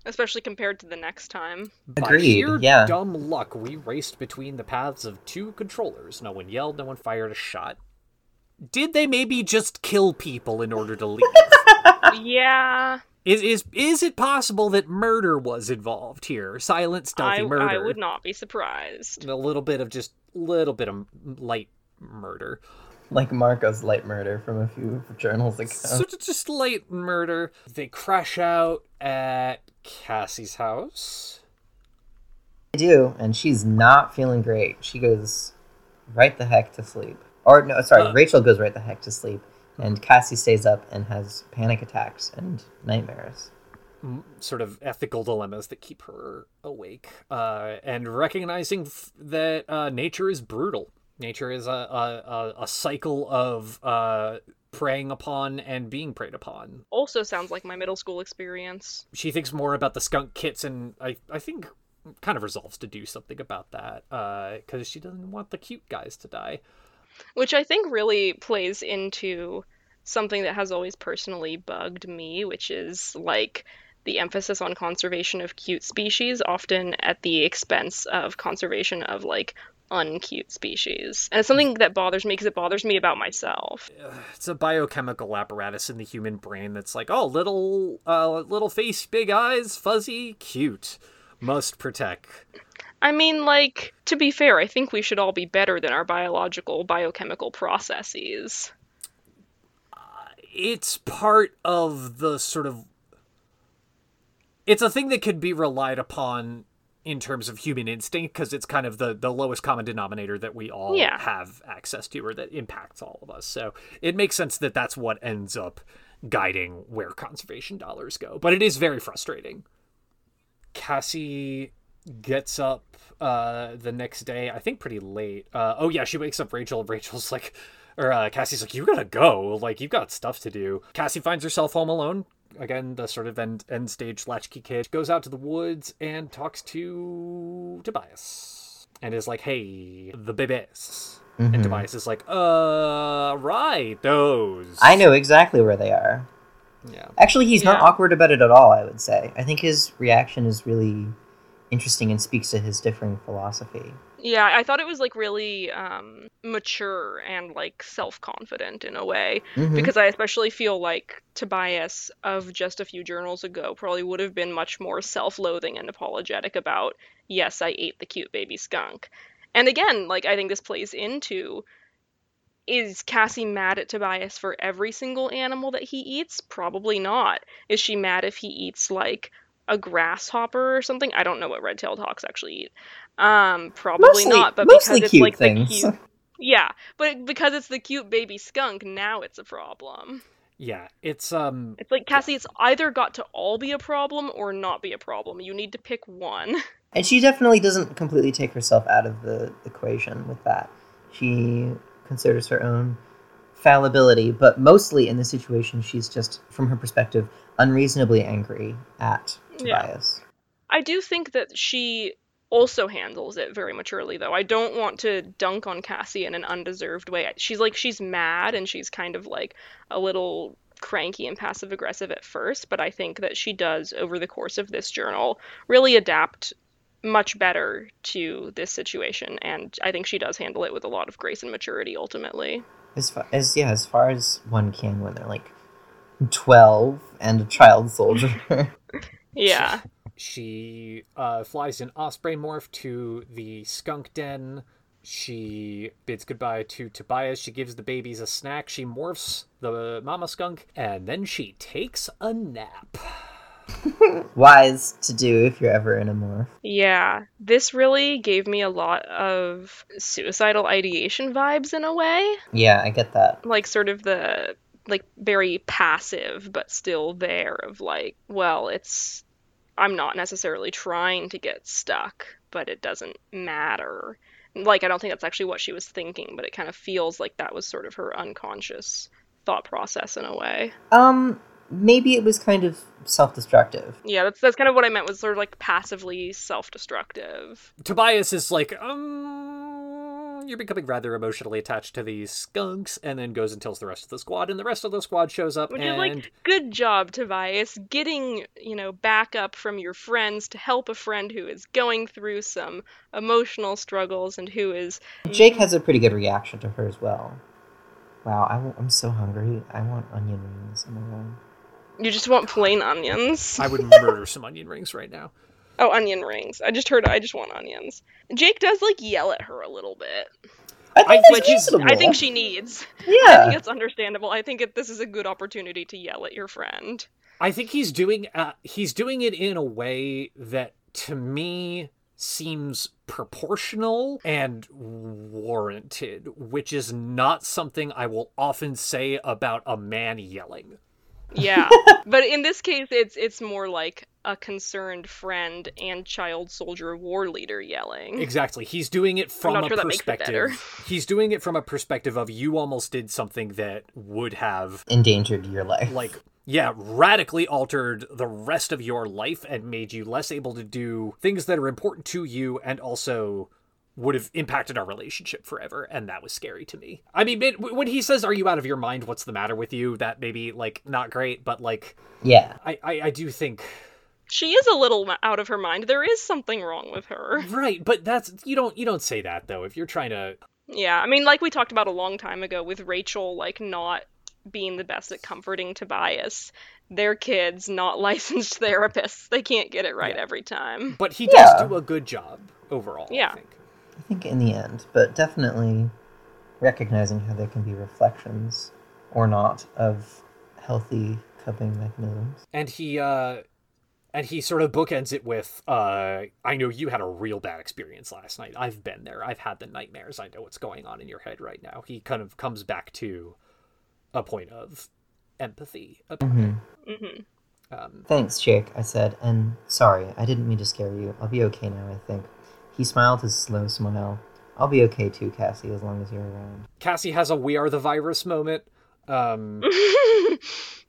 especially compared to the next time. Agreed. By Agreed, sheer yeah. dumb luck, we raced between the paths of two controllers. No one yelled, no one fired a shot. Did they maybe just kill people in order to leave? yeah, is is is it possible that murder was involved here? Silent, stealthy I, murder. I would not be surprised. A little bit of just little bit of light murder. like Marco's light murder from a few journals ago. So j- just light murder. They crash out at Cassie's house. I do, and she's not feeling great. She goes right the heck to sleep. Or no, sorry, Uh. Rachel goes right the heck to sleep, and Cassie stays up and has panic attacks and nightmares. sort of ethical dilemmas that keep her awake, uh, and recognizing f- that uh, nature is brutal. Nature is a a, a, cycle of uh, preying upon and being preyed upon. Also sounds like my middle school experience. She thinks more about the skunk kits, and I I think kind of resolves to do something about that because she doesn't want the cute guys to die. which I think really plays into something that has always personally bugged me, which is like the emphasis on conservation of cute species, often at the expense of conservation of like uncute species. And it's something that bothers me because it bothers me about myself. It's a biochemical apparatus in the human brain that's like, oh, little, uh, little face, big eyes, fuzzy, cute, must protect. I mean, like, to be fair, I think we should all be better than our biological, biochemical processes. It's part of the sort of. It's a thing that could be relied upon in terms of human instinct because it's kind of the the lowest common denominator that we all Yeah. have access to or that impacts all of us. So it makes sense that that's what ends up guiding where conservation dollars go. But it is very frustrating. Cassie gets up uh the next day, I think pretty late. Uh oh yeah, she wakes up Rachel. Rachel's like or uh, Cassie's like, you gotta go. Like, you've got stuff to do. Cassie finds herself home alone. Again, the sort of end, end stage latchkey kid goes out to the woods and talks to Tobias and is like, hey, the babies. And Tobias is like, uh, right, those. I know exactly where they are. Yeah. Actually, he's not awkward about it at all, I would say. I think his reaction is really interesting and speaks to his differing philosophy. Yeah, I thought it was like really um, mature and like self confident in a way. Mhm. Because I especially feel like Tobias of just a few journals ago probably would have been much more self loathing and apologetic about, yes, I ate the cute baby skunk. And again, like I think this plays into is Cassie mad at Tobias for every single animal that he eats? Probably not. Is she mad if he eats like a grasshopper or something? I don't know what red-tailed hawks actually eat. Um, probably Mostly- not. But mostly because it's like things. the cute, yeah, but because it's the cute baby skunk, now it's a problem. Yeah, it's, um, It's like Cassie, it's either got to all be a problem or not be a problem. You need to pick one. And she definitely doesn't completely take herself out of the equation with that. She considers her own fallibility, but mostly in this situation, she's just, from her perspective, unreasonably angry at Yeah. I do think that she also handles it very maturely though. I don't want to dunk on Cassie in an undeserved way. She's like she's mad and she's kind of like a little cranky and passive aggressive at first, but I think that she does over the course of this journal really adapt much better to this situation and I think she does handle it with a lot of grace and maturity ultimately. As far as yeah, as far as one can when they're like twelve and a child soldier. Yeah. She uh, flies an osprey morph to the skunk den. She bids goodbye to Tobias. She gives the babies a snack. She morphs the mama skunk, and then she takes a nap. Wise to do if you're ever in a morph. Yeah, this really gave me a lot of suicidal ideation vibes in a way. Yeah, I get that. Like, sort of the, like, very passive, but still there of, like, well, it's. I'm not necessarily trying to get stuck, but it doesn't matter. Like, I don't think that's actually what she was thinking, but it kind of feels like that was sort of her unconscious thought process in a way. Um, maybe it was kind of self-destructive. Yeah, that's that's kind of what I meant was sort of like passively self-destructive. Tobias is like, um, you're becoming rather emotionally attached to these skunks, and then goes and tells the rest of the squad, and the rest of the squad shows up, Which and is like, good job, Tobias, getting, you know, backup from your friends to help a friend who is going through some emotional struggles and who is. Jake has a pretty good reaction to her as well. Wow, I, am so hungry. I want onion rings. Oh my god. You just want plain onions. I would murder some onion rings right now. Oh, onion rings. I just heard I just want onions. Jake does, like, yell at her a little bit. I think I that's think reasonable. I think she needs. Yeah, I think it's understandable. I think it, this is a good opportunity to yell at your friend. I think he's doing uh, he's doing it in a way that to me seems proportional and warranted, which is not something I will often say about a man yelling. Yeah, but in this case, it's it's more like a concerned friend and child soldier war leader yelling. Exactly. He's doing it from a sure that makes it better. perspective. He's doing it from a perspective of you almost did something that would have Endangered your life. like yeah, radically altered the rest of your life and made you less able to do things that are important to you and also would have impacted our relationship forever and that was scary to me. I mean, it- when he says are you out of your mind? What's the matter with you? That may be like not great, but like yeah. I I, I do think she is a little out of her mind. There is something wrong with her. Right, but that's you don't you don't say that though. If you're trying to Yeah, I mean, like we talked about a long time ago with Rachel, like not being the best at comforting Tobias. They're kids, not licensed therapists. They can't get it right Yeah. every time. but he does Yeah. do a good job overall, Yeah. I think. I think in the end, but definitely recognizing how there can be reflections or not of healthy coping mechanisms. And he uh and he sort of bookends it with uh I know you had a real bad experience last night. I've been there. I've had the nightmares. I know what's going on in your head right now. He kind of comes back to a point of empathy. about it. hmm Um, Thanks, Jake, I said, and sorry, I didn't mean to scare you. I'll be okay now, I think. He smiled his slow smile. I'll be okay too, Cassie, as long as you're around. Cassie has a "We Are the Virus" moment. Um,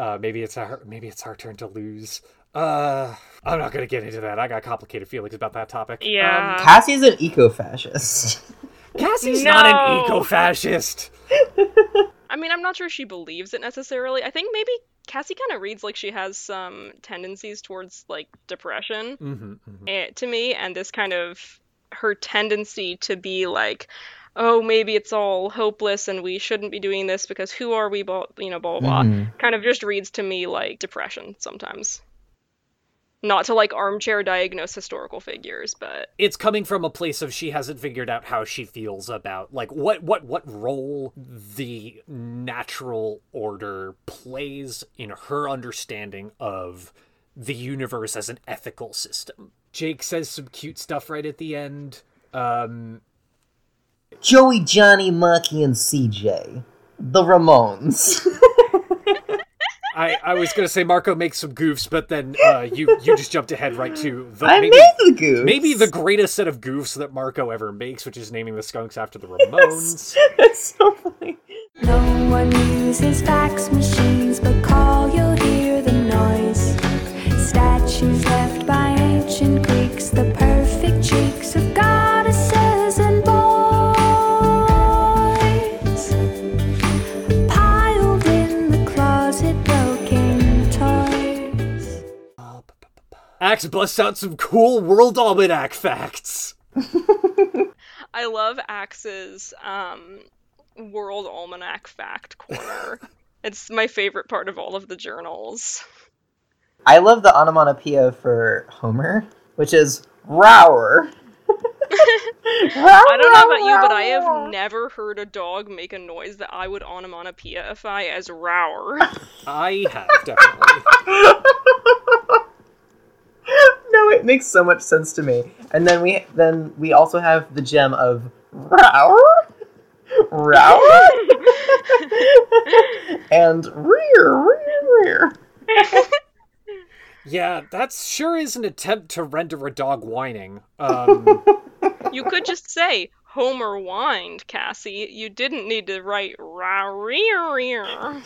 uh, maybe it's our maybe it's our turn to lose. Uh, I'm not gonna get into that. I got complicated feelings about that topic. Yeah. Um, Cassie's an eco-fascist. Cassie's not an eco-fascist. I mean, I'm not sure she believes it necessarily. I think maybe Cassie kind of reads like she has some tendencies towards like depression hmm eh, to me, and this kind of her tendency to be like, oh, maybe it's all hopeless and we shouldn't be doing this because who are we, blah, you know, blah, blah, blah, Mhm. kind of just reads to me like depression sometimes. Not to like armchair diagnose historical figures, but It's coming from a place of she hasn't figured out how she feels about like what what what role the natural order plays in her understanding of the universe as an ethical system. Jake says some cute stuff right at the end. Um, Joey, Johnny, Mucky, and CJ. The Ramones. I, I was gonna say Marco makes some goofs, but then uh, you you just jumped ahead right to the I maybe, made the goose. maybe the greatest set of goofs that Marco ever makes, which is naming the skunks after the Ramones. it's so funny. No one uses fax machines, but call, you'll hear the noise. Statues left by Axe busts out some cool World Almanac facts. I love Axe's um, World Almanac fact corner. it's my favorite part of all of the journals. I love the onomatopoeia for Homer, which is rower. I don't know about you, but I have never heard a dog make a noise that I would onomatopoeify as rower. I have definitely. no, it makes so much sense to me. And then we then we also have the gem of rower, rower, and rear, rear, rear. Yeah, that sure is an attempt to render a dog whining. Um, you could just say Homer whined, Cassie. You didn't need to write rower.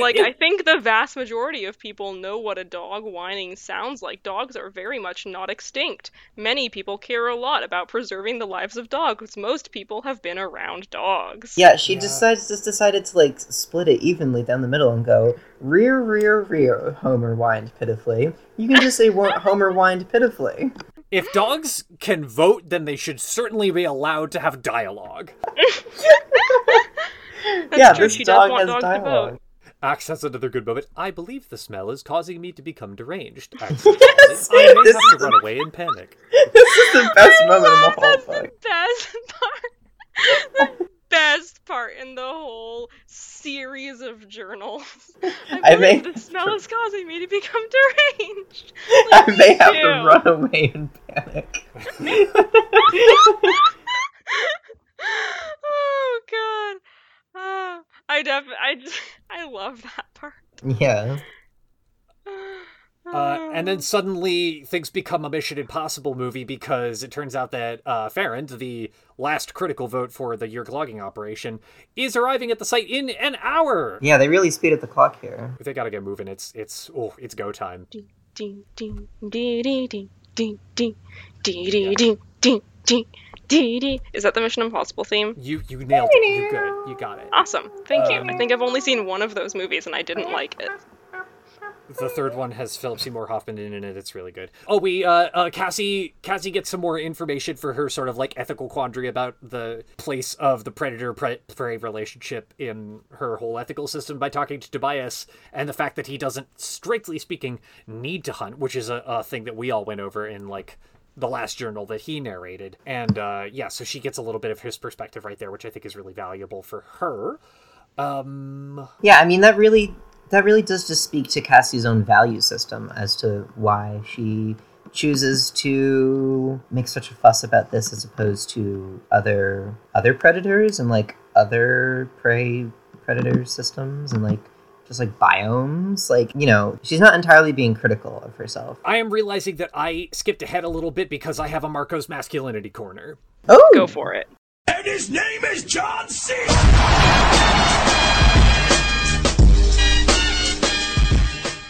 Like I think the vast majority of people know what a dog whining sounds like. Dogs are very much not extinct. Many people care a lot about preserving the lives of dogs. Most people have been around dogs. Yeah, she decides just decided to like split it evenly down the middle and go rear, rear, rear. Homer whined pitifully. You can just say "Wo- Homer whined pitifully. if dogs can vote, then they should certainly be allowed to have dialogue. That's yeah, true. this She does dog want has dogs to dialogue. vote. Axe has another good moment. I believe the smell is causing me to become deranged. Axe says, I may This have is to run away in panic. this is the best moment in the whole That's thing. the best part. The best part in the whole series of journals. I, I believe may- the smell is causing me to become deranged. I may have too. to run away in panic. oh god. Ah, I def I just I love that part. Yeah. Uh, and then suddenly things become a Mission Impossible movie because it turns out that uh, Farrand, the last critical vote for the Yeerk logging operation, is arriving at the site in an hour. Yeah, they really speed up the clock here. They gotta get moving. It's it's oh it's go time. ding ding ding ding ding ding ding ding ding ding Dee, dee, dee. Is that the Mission Impossible theme? You you nailed it. You good. You got it. Awesome. Thank you. Um, I think I've only seen one of those movies and I didn't like it. The third one has Philip Seymour Hoffman in it. It's really good. Oh, we uh, uh Cassie Cassie gets some more information for her sort of like ethical quandary about the place of the predator prey relationship in her whole ethical system by talking to Tobias and the fact that he doesn't, strictly speaking, need to hunt, which is a, a thing that we all went over in like the last journal that he narrated. And uh, yeah, so she gets a little bit of his perspective right there, which I think is really valuable for her. Um, Yeah, I mean that really that really does just speak to Cassie's own value system as to why she chooses to make such a fuss about this as opposed to other other predators and like other prey predator systems and like just like biomes like you know she's not entirely being critical of herself I am realizing that I skipped ahead a little bit because I have a Marco's masculinity corner. oh Go for it. And his name is John C.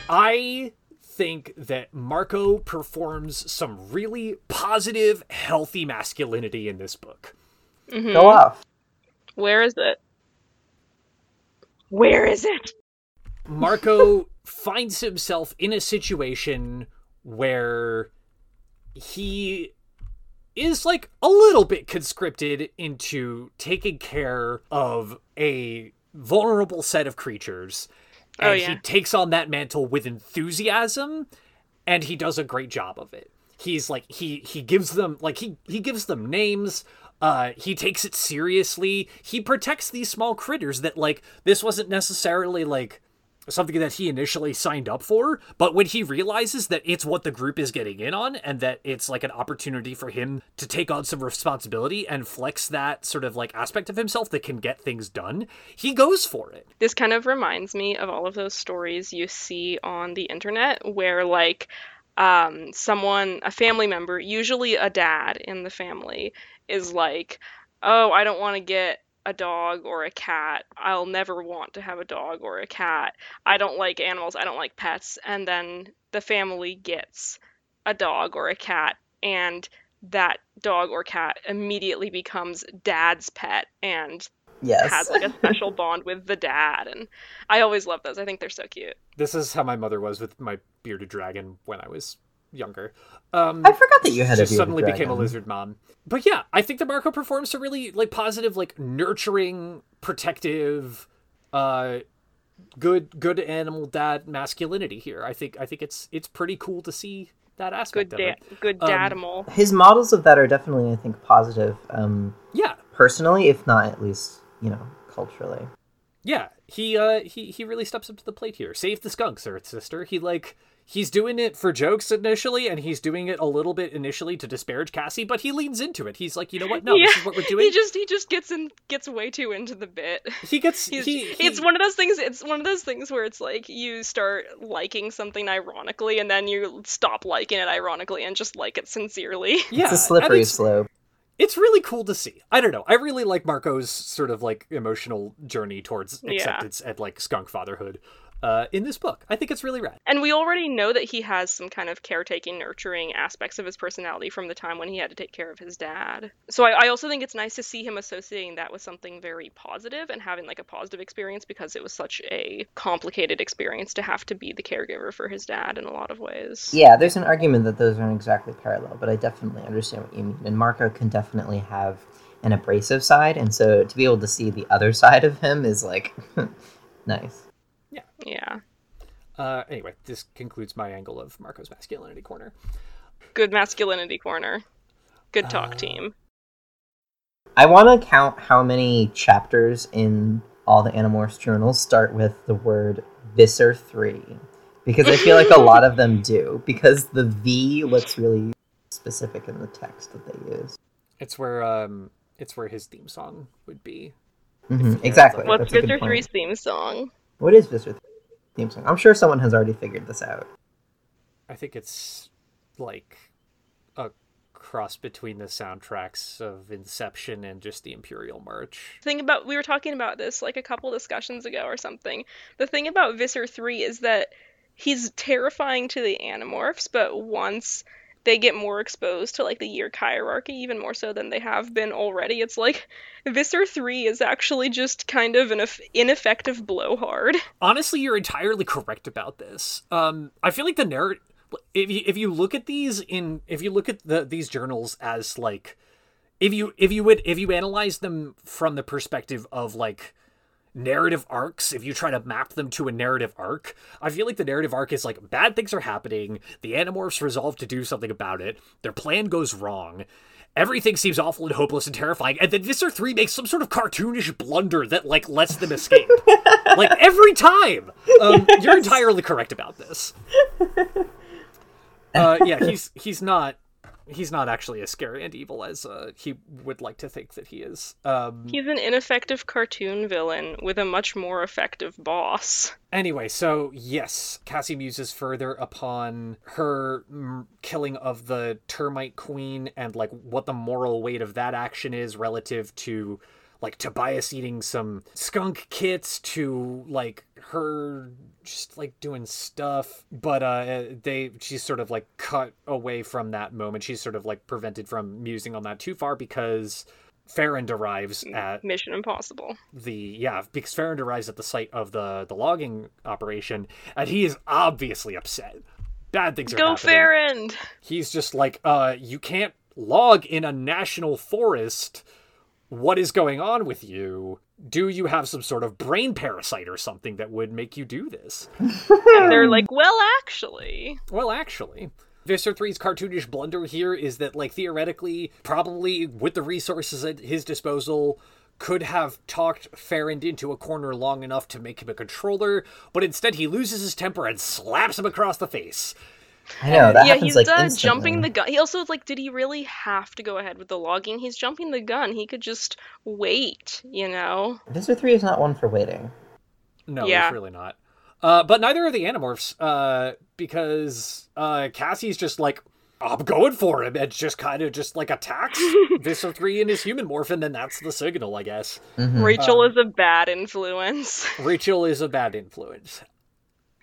I think that Marco performs some really positive, healthy masculinity in this book. go mm-hmm. off Where is it? Where is it? Marco finds himself in a situation where he is like a little bit conscripted into taking care of a vulnerable set of creatures. Oh, And yeah. he takes on that mantle with enthusiasm and he does a great job of it. He's like he he gives them like he he gives them names. Uh he takes it seriously. He protects these small critters that like this wasn't necessarily like something that he initially signed up for, but when he realizes that it's what the group is getting in on and that it's like an opportunity for him to take on some responsibility and flex that sort of like aspect of himself that can get things done, he goes for it. This kind of reminds me of all of those stories you see on the internet where, like, um, someone, a family member, usually a dad in the family, is like, Oh, I don't want to get a dog or a cat. I'll never want to have a dog or a cat. I don't like animals. I don't like pets. And then the family gets a dog or a cat, and that dog or cat immediately becomes dad's pet and yes has like a special bond with the dad and i always love those i think they're so cute This is how my mother was with my bearded dragon when I was younger. Um i forgot that you had just bearded suddenly became a lizard mom. But yeah, I think that Marco performs a really like positive, like nurturing, protective, uh good good animal dad masculinity here. I think I think it's it's pretty cool to see that aspect good of da- it. good Um, dadimal his models of that are definitely i think positive um Yeah. personally if not at least you know culturally Yeah. He uh he he really steps up to the plate here. Save the skunks, Earth Sister. He like he's doing it for jokes initially and he's doing it a little bit initially to disparage Cassie, but he leans into it. He's like, "You know what? No, this is what we're doing." he just he just gets in gets way too into the bit he gets He's, he, he it's one of those things it's one of those things where it's like you start liking something ironically and then you stop liking it ironically and just like it sincerely yeah, it's a slippery it's- slope it's really cool to see. I don't know. I really like Marco's sort of like emotional journey towards Yeah. acceptance and like skunk fatherhood uh, in this book. I think it's really rad. And we already know that he has some kind of caretaking, nurturing aspects of his personality from the time when he had to take care of his dad. So I, I also think it's nice to see him associating that with something very positive and having like a positive experience because it was such a complicated experience to have to be the caregiver for his dad in a lot of ways. Yeah, there's an argument that those aren't exactly parallel, but I definitely understand what you mean. And Marco can definitely have an abrasive side, and so to be able to see the other side of him is like nice. Yeah. Uh, anyway, this concludes my angle of Marco's masculinity corner. Good masculinity corner. Good talk Uh, team. I want to count how many chapters in all the Animorphs journals start with the word Visser 3. Because I feel like a lot of them do. Because the V looks really specific in the text that they use. It's where um, it's where his theme song would be. Mhm, exactly. What's That's a good Victor point. 3's theme song? What is Visser 3 theme song? I'm sure someone has already figured this out. I think it's like a cross between the soundtracks of Inception and just the Imperial March. thing about we were talking about this like a couple discussions ago or something. The thing about Visser 3 is that he's terrifying to the animorphs, but once they get more exposed to like the Yeerk hierarchy even more so than they have been already. It's like Visser 3 is actually just kind of an ineffective blowhard. Honestly, you're entirely correct about this. Um, I feel like the narrative. If you, if you look at these in if you look at the these journals as like if you if you would if you analyze them from the perspective of like narrative arcs if you try to map them to a narrative arc i feel like the narrative arc is like bad things are happening the animorphs resolve to do something about it their plan goes wrong everything seems awful and hopeless and terrifying and then visser 3 makes some sort of cartoonish blunder that like lets them escape. Like every time! Um, you're entirely correct about this. Uh, yeah he's he's not he's not actually as scary and evil as uh, he would like to think that he is. Um, He's an ineffective cartoon villain with a much more effective boss. Anyway, so yes, Cassie muses further upon her mm, killing of the termite queen and like what the moral weight of that action is relative to like Tobias eating some skunk kits to like her just like doing stuff but uh they she's sort of like cut away from that moment she's sort of like prevented from musing on that too far because Farrand arrives at Mission Impossible. the yeah because Farrand arrives at the site of the the logging operation and he is obviously upset bad things are Go happening Farrand! he's just like uh you can't log in a national forest what is going on with you do you have some sort of brain parasite or something that would make you do this And they're like, well, actually. well actually Visser 3's cartoonish blunder here is that, like, theoretically, probably with the resources at his disposal, could have talked Farrand into a corner long enough to make him a controller, but instead he loses his temper and slaps him across the face. I know that yeah, happens he's like uh, jumping the gun. He also like, did he really have to go ahead with the logging? He's jumping the gun. He could just wait, you know. Visser three is not one for waiting. No, Yeah. it's really not. Uh, but neither are the Animorphs, uh, because uh, Cassie's just like, I'm going for him, and just kind of just like attacks Visser 3 in his human morph, and then that's the signal, I guess. Mhm. Rachel Um, is a bad influence. Rachel is a bad influence,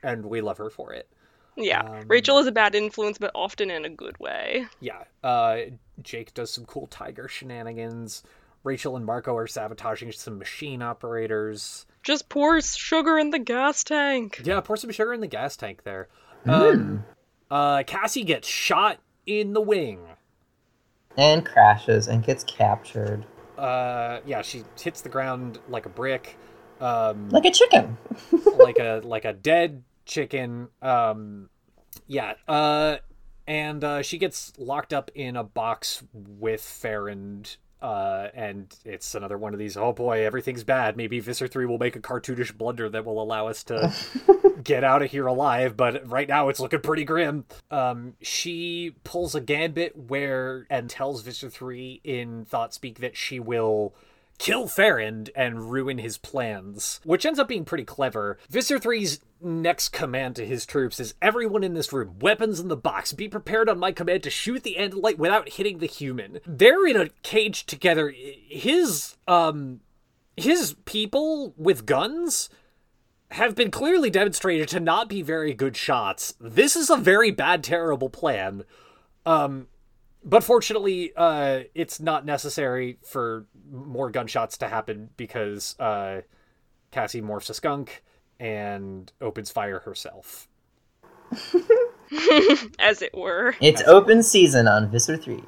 and we love her for it. Yeah, Um, Rachel is a bad influence, but often in a good way. Yeah, uh, Jake does some cool tiger shenanigans. Rachel and Marco are sabotaging some machine operators. Just pour sugar in the gas tank. Yeah, pour some sugar in the gas tank there. Um, uh, Cassie gets shot in the wing. And crashes and gets captured Uh, yeah, she hits the ground like a brick, um, like a chicken. like a like a dead chicken. Um, yeah, uh, and uh, she gets locked up in a box with Farrand. Uh, and it's another one of these. Oh boy, everything's bad. Maybe Visser Three will make a cartoonish blunder that will allow us to get out of here alive. But right now, it's looking pretty grim. Um, she pulls a gambit where and tells Visser Three in thought speak that she will kill Farrand and ruin his plans, which ends up being pretty clever. Visser 3's next command to his troops is everyone in this room, weapons in the box, be prepared on my command to shoot the Andalite without hitting the human. They're in a cage together. His, um, his people with guns have been clearly demonstrated to not be very good shots. This is a very bad, terrible plan. Um, but fortunately, uh, it's not necessary for more gunshots to happen because uh, Cassie morphs a skunk and opens fire herself. As it were. It's open season on Visser 3.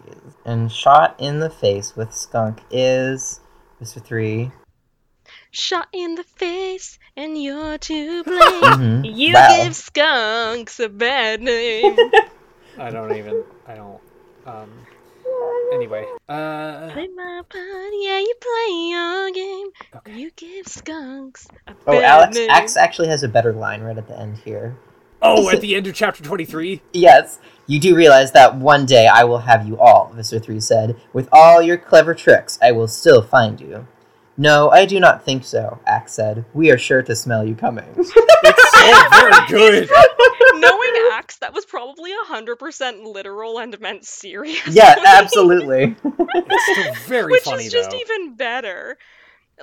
And shot in the face with skunk is Visser 3. Shot in the face, and you're to blame. Mhm. You Wow. give skunks a bad name. I don't even. I don't. Um. Anyway. Uh. play my part, yeah, you play your game. Okay. You give skunks a Oh, Alex name. Axe actually has a better line right at the end here. Oh, at the end of chapter twenty-three. Yes, you do realize that one day I will have you all, Visser 3 said. With all your clever tricks, I will still find you. No, I do not think so, Axe said. We are sure to smell you coming. Oh, very good. Knowing Axe, that was probably 100% literal and meant serious. yeah, absolutely. It's still very Which funny is just though. even better.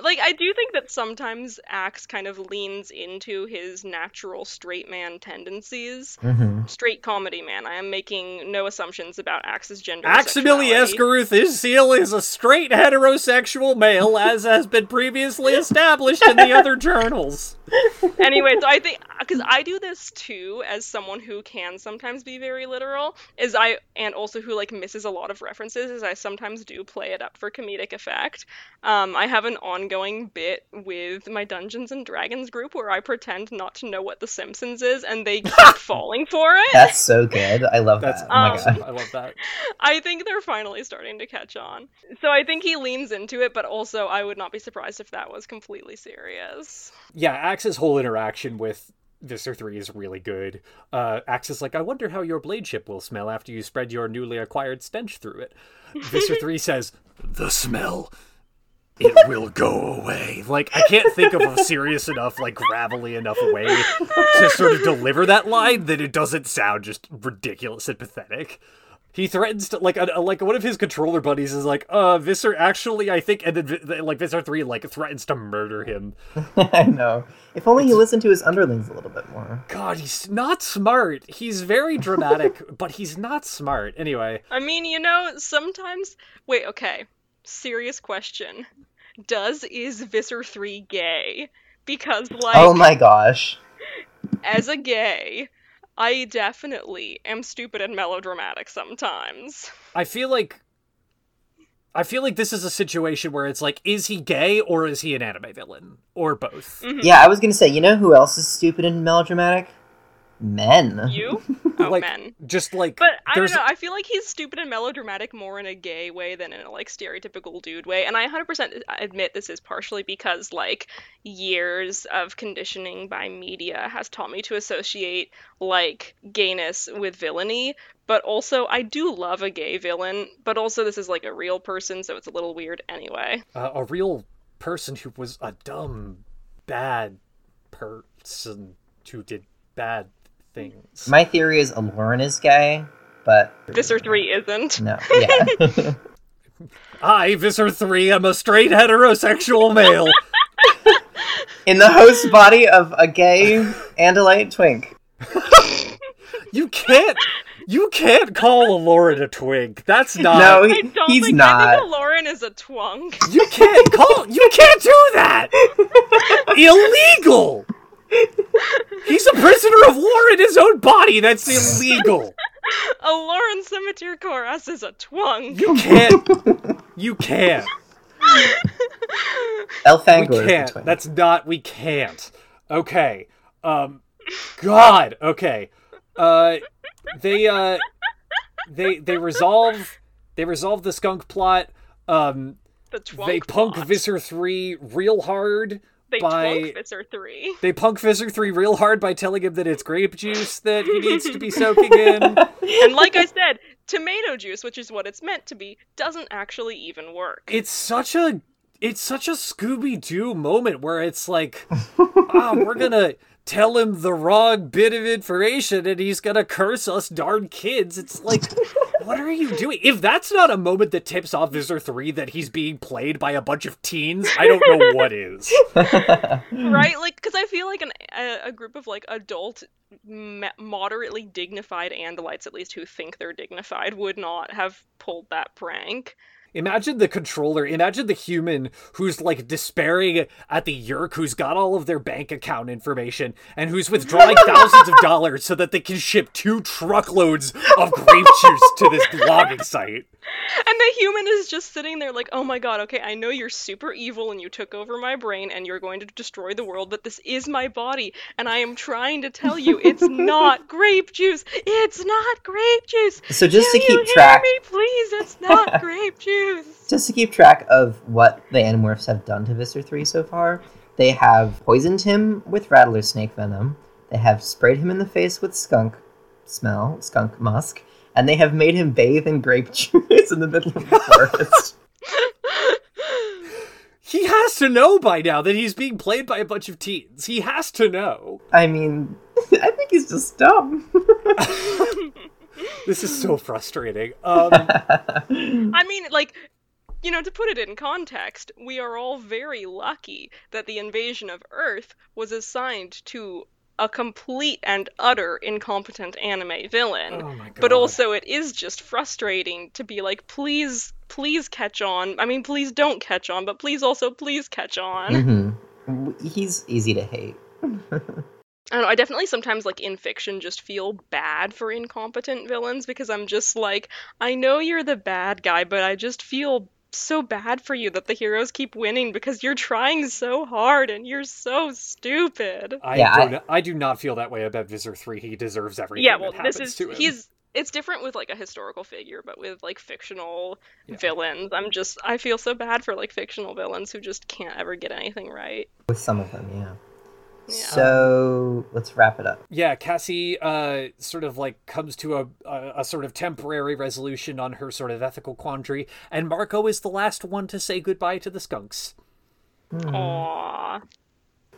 Like I do think that sometimes Axe kind of leans into his natural straight man tendencies. hmm Straight comedy man. I am making no assumptions about Axe's gender. Aximili sexuality. Escaruth is Seal is a straight heterosexual male, as has been previously established in the other journals. anyway, so I think because I do this too as someone who can sometimes be very literal, is I and also who like misses a lot of references, is I sometimes do play it up for comedic effect. Um, I have an ongoing bit with my Dungeons and Dragons group where I pretend not to know what The Simpsons is, and they keep falling for it. That's so good. I love That's that. Oh my Um, god. I love that. I think they're finally starting to catch on. So I think he leans into it, but also I would not be surprised if that was completely serious. Yeah, Axe's whole interaction with Visser 3 is really good. Uh, Axe is like, I wonder how your blade ship will smell after you spread your newly acquired stench through it. Visser 3 says, The smell. It will go away. Like, I can't think of a serious enough, like, gravelly enough way to sort of deliver that line that it doesn't sound just ridiculous and pathetic. He threatens to like a, like one of his controller buddies is like, uh, Visser actually I think, and then Vi- like Visser three like threatens to murder him. I know. If only he listened to his underlings a little bit more. God, he's not smart. He's very dramatic, but he's not smart. Anyway, I mean, you know, sometimes. Wait, okay. Serious question. Does is Visser 3 gay? Because, oh like, oh my gosh. as a gay, I definitely am stupid and melodramatic sometimes. I feel like I feel like this is a situation where it's like, is he gay or is he an anime villain or both? Mm-hmm. Yeah, I was gonna say, you know who else is stupid and melodramatic? Men. You? Oh, like, men. just like But I don't know. I feel like he's stupid and melodramatic more in a gay way than in a like stereotypical dude way. And I 100% admit this is partially because like years of conditioning by media has taught me to associate like gayness with villainy. But also, I do love a gay villain. But also, this is like a real person, so it's a little weird anyway. uh, a real person who was a dumb, bad person who did bad things. My theory is Alloran is gay, but Visser 3 isn't. no. Yeah. I, Visser 3, am a straight heterosexual male. In the host body of a gay Andalite twink. You can't. You can't call Alloran a twink. That's not. No, I don't he's think not. I think Lauren is a twunk. You can't call. You can't do that. Illegal. He's a prisoner of war in his own body. That's illegal. Alloran-Semitur-Corrass is a twunk. You can't. You can't. We Elfangor is the can't. That's not. We can't. Okay. Um. God. Okay. Uh. They. Uh. They. They resolve. They resolve the skunk plot. Um. The twunk. they punk plot. Visser three real hard. They by- twunk Visser 3. They punk Visser 3 real hard by telling him that it's grape juice that he needs to be soaking in. And like I said, tomato juice, which is what it's meant to be, doesn't actually even work. It's such a it's such a Scooby Doo moment where it's like, ah, we're gonna tell him the wrong bit of information and he's gonna curse us darn kids. It's like, what are you doing? If that's not a moment that tips off Visser 3 that he's being played by a bunch of teens, I don't know what is. right? Like, because I feel like an, a, a group of like adult, ma- moderately dignified Andalites, at least who think they're dignified, would not have pulled that prank. Imagine the controller, imagine the human who's like despairing at the Yeerk who's got all of their bank account information and who's withdrawing thousands of dollars so that they can ship two truckloads of grape juice to this blogging site. And the human is just sitting there like, oh my god, okay, I know you're super evil and you took over my brain and you're going to destroy the world, but this is my body and I am trying to tell you it's not grape juice. It's not grape juice. So just Can to you keep hear track- me, please? It's not grape juice. Just to keep track of what the Animorphs have done to Visser 3 so far, they have poisoned him with Rattler snake venom, they have sprayed him in the face with skunk smell, skunk musk, and they have made him bathe in grape juice in the middle of the forest. He has to know by now that he's being played by a bunch of teens. He has to know. I mean, I think he's just dumb. This is so frustrating. Um, I mean, like, you know, to put it in context, we are all very lucky that the invasion of Earth was assigned to a complete and utter incompetent anime villain. Oh my But also, it is just frustrating to be like, please, please catch on. I mean, please don't catch on, but please also, please catch on. hmm He's easy to hate. I don't know, I definitely sometimes like in fiction just feel bad for incompetent villains because I'm just like, I know you're the bad guy, but I just feel so bad for you that the heroes keep winning because you're trying so hard and you're so stupid. I Yeah, I- don't. I, do not feel that way about Visser Three. He deserves everything. yeah, well, that this is to he's it's different with like a historical figure, but with like fictional Yeah. villains, I'm just I feel so bad for like fictional villains who just can't ever get anything right. With some of them, yeah. Yeah. So let's wrap it up. Yeah, Cassie uh, sort of like comes to a, a a sort of temporary resolution on her sort of ethical quandary, and Marco is the last one to say goodbye to the skunks. Aww.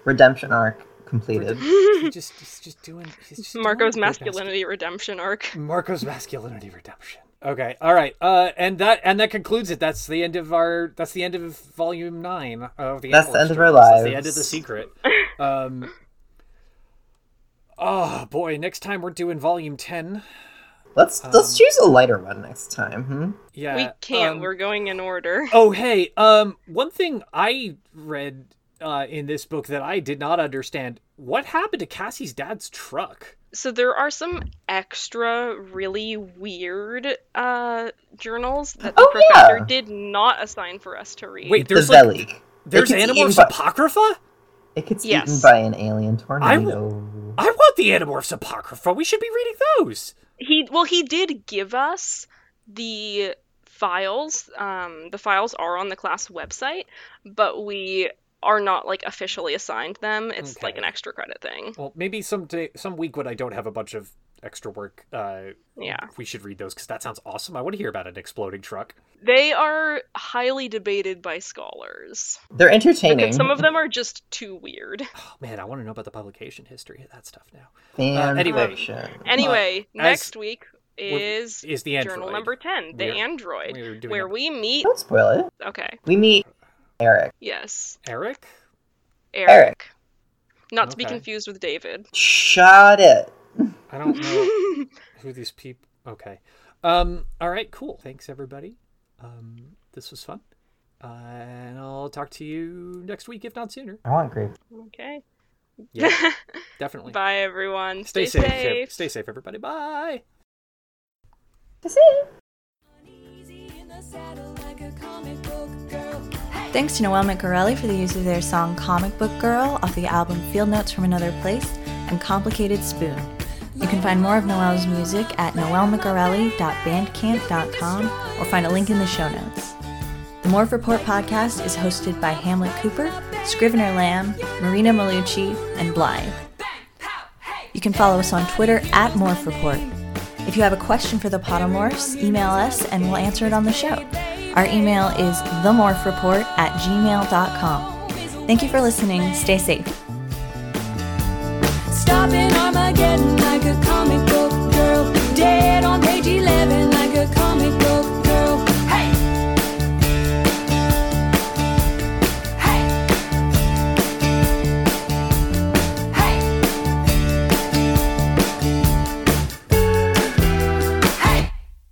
Redemption arc completed. he just he's just doing he's just Marco's good masculinity redemption arc. Marco's masculinity redemption. Okay, all right, uh, and that and that concludes it. That's the end of our. That's the end of volume nine of the. That's the Animal end of our Stories. That's the end of the secret. Um. Oh boy! Next time we're doing volume ten. Let's Um, let's choose a lighter one next time. Hmm? Yeah, we can't. um, We're going in order. Oh, hey, um, one thing I read uh, in this book that I did not understand: what happened to Cassie's dad's truck? So there are some extra really weird uh, journals that the Oh, professor yeah. did not assign for us to read. Wait, The there's like Velig. there's It Animorphs by- Apocrypha. It gets Yes. eaten by an alien tornado. I want the Animorphs Apocrypha. We should be reading those. he well he did give us the files. Um, the files are on the class website, but we are not like officially assigned them. It's like an extra credit thing. Well, maybe some day, some week when I don't have a bunch of extra work, uh, Yeah. we should read those because that sounds awesome. I want to hear about an exploding truck. They are highly debated by scholars. They're entertaining. Because some of them are just too weird. Oh man, I want to know about the publication history of that stuff now. fan uh, anyway. fiction. Anyway, as- next week is Is the android journal number 10, the We're- android, we're doing where a- we meet. Don't spoil it. Okay, We meet Eric. yes, Eric? Eric. Eric. Not to be confused with David. Shot it. I don't know who these people. Okay. Um. All right. Cool. Thanks, everybody. Um. This was fun. Uh, and I'll talk to you next week, if not sooner. I want grape. Okay. Yeah, definitely. Bye, everyone. Stay, Stay, safe. safe. Stay safe, everybody. Bye. Thanks to Noelle Micarelli for the use of their song Comic Book Girl off the album Field Notes from Another Place and Complicated Spoon. You can find more of Noelle's music at noellemicarelli.bandcamp.com or find a link in the show notes. The Morph Report podcast is hosted by Hamlet Cooper, Scrivener Lamb, Marina Maulucci, and Blythe. You can follow us on Twitter at Morph Report. If you have a question for the Podimorphs, email us and we'll answer it on the show. Our email is themorphreport at gmail.com. Thank you for listening. Stay safe. Armageddon like a comic book girl, dead on page 11 like a comic book.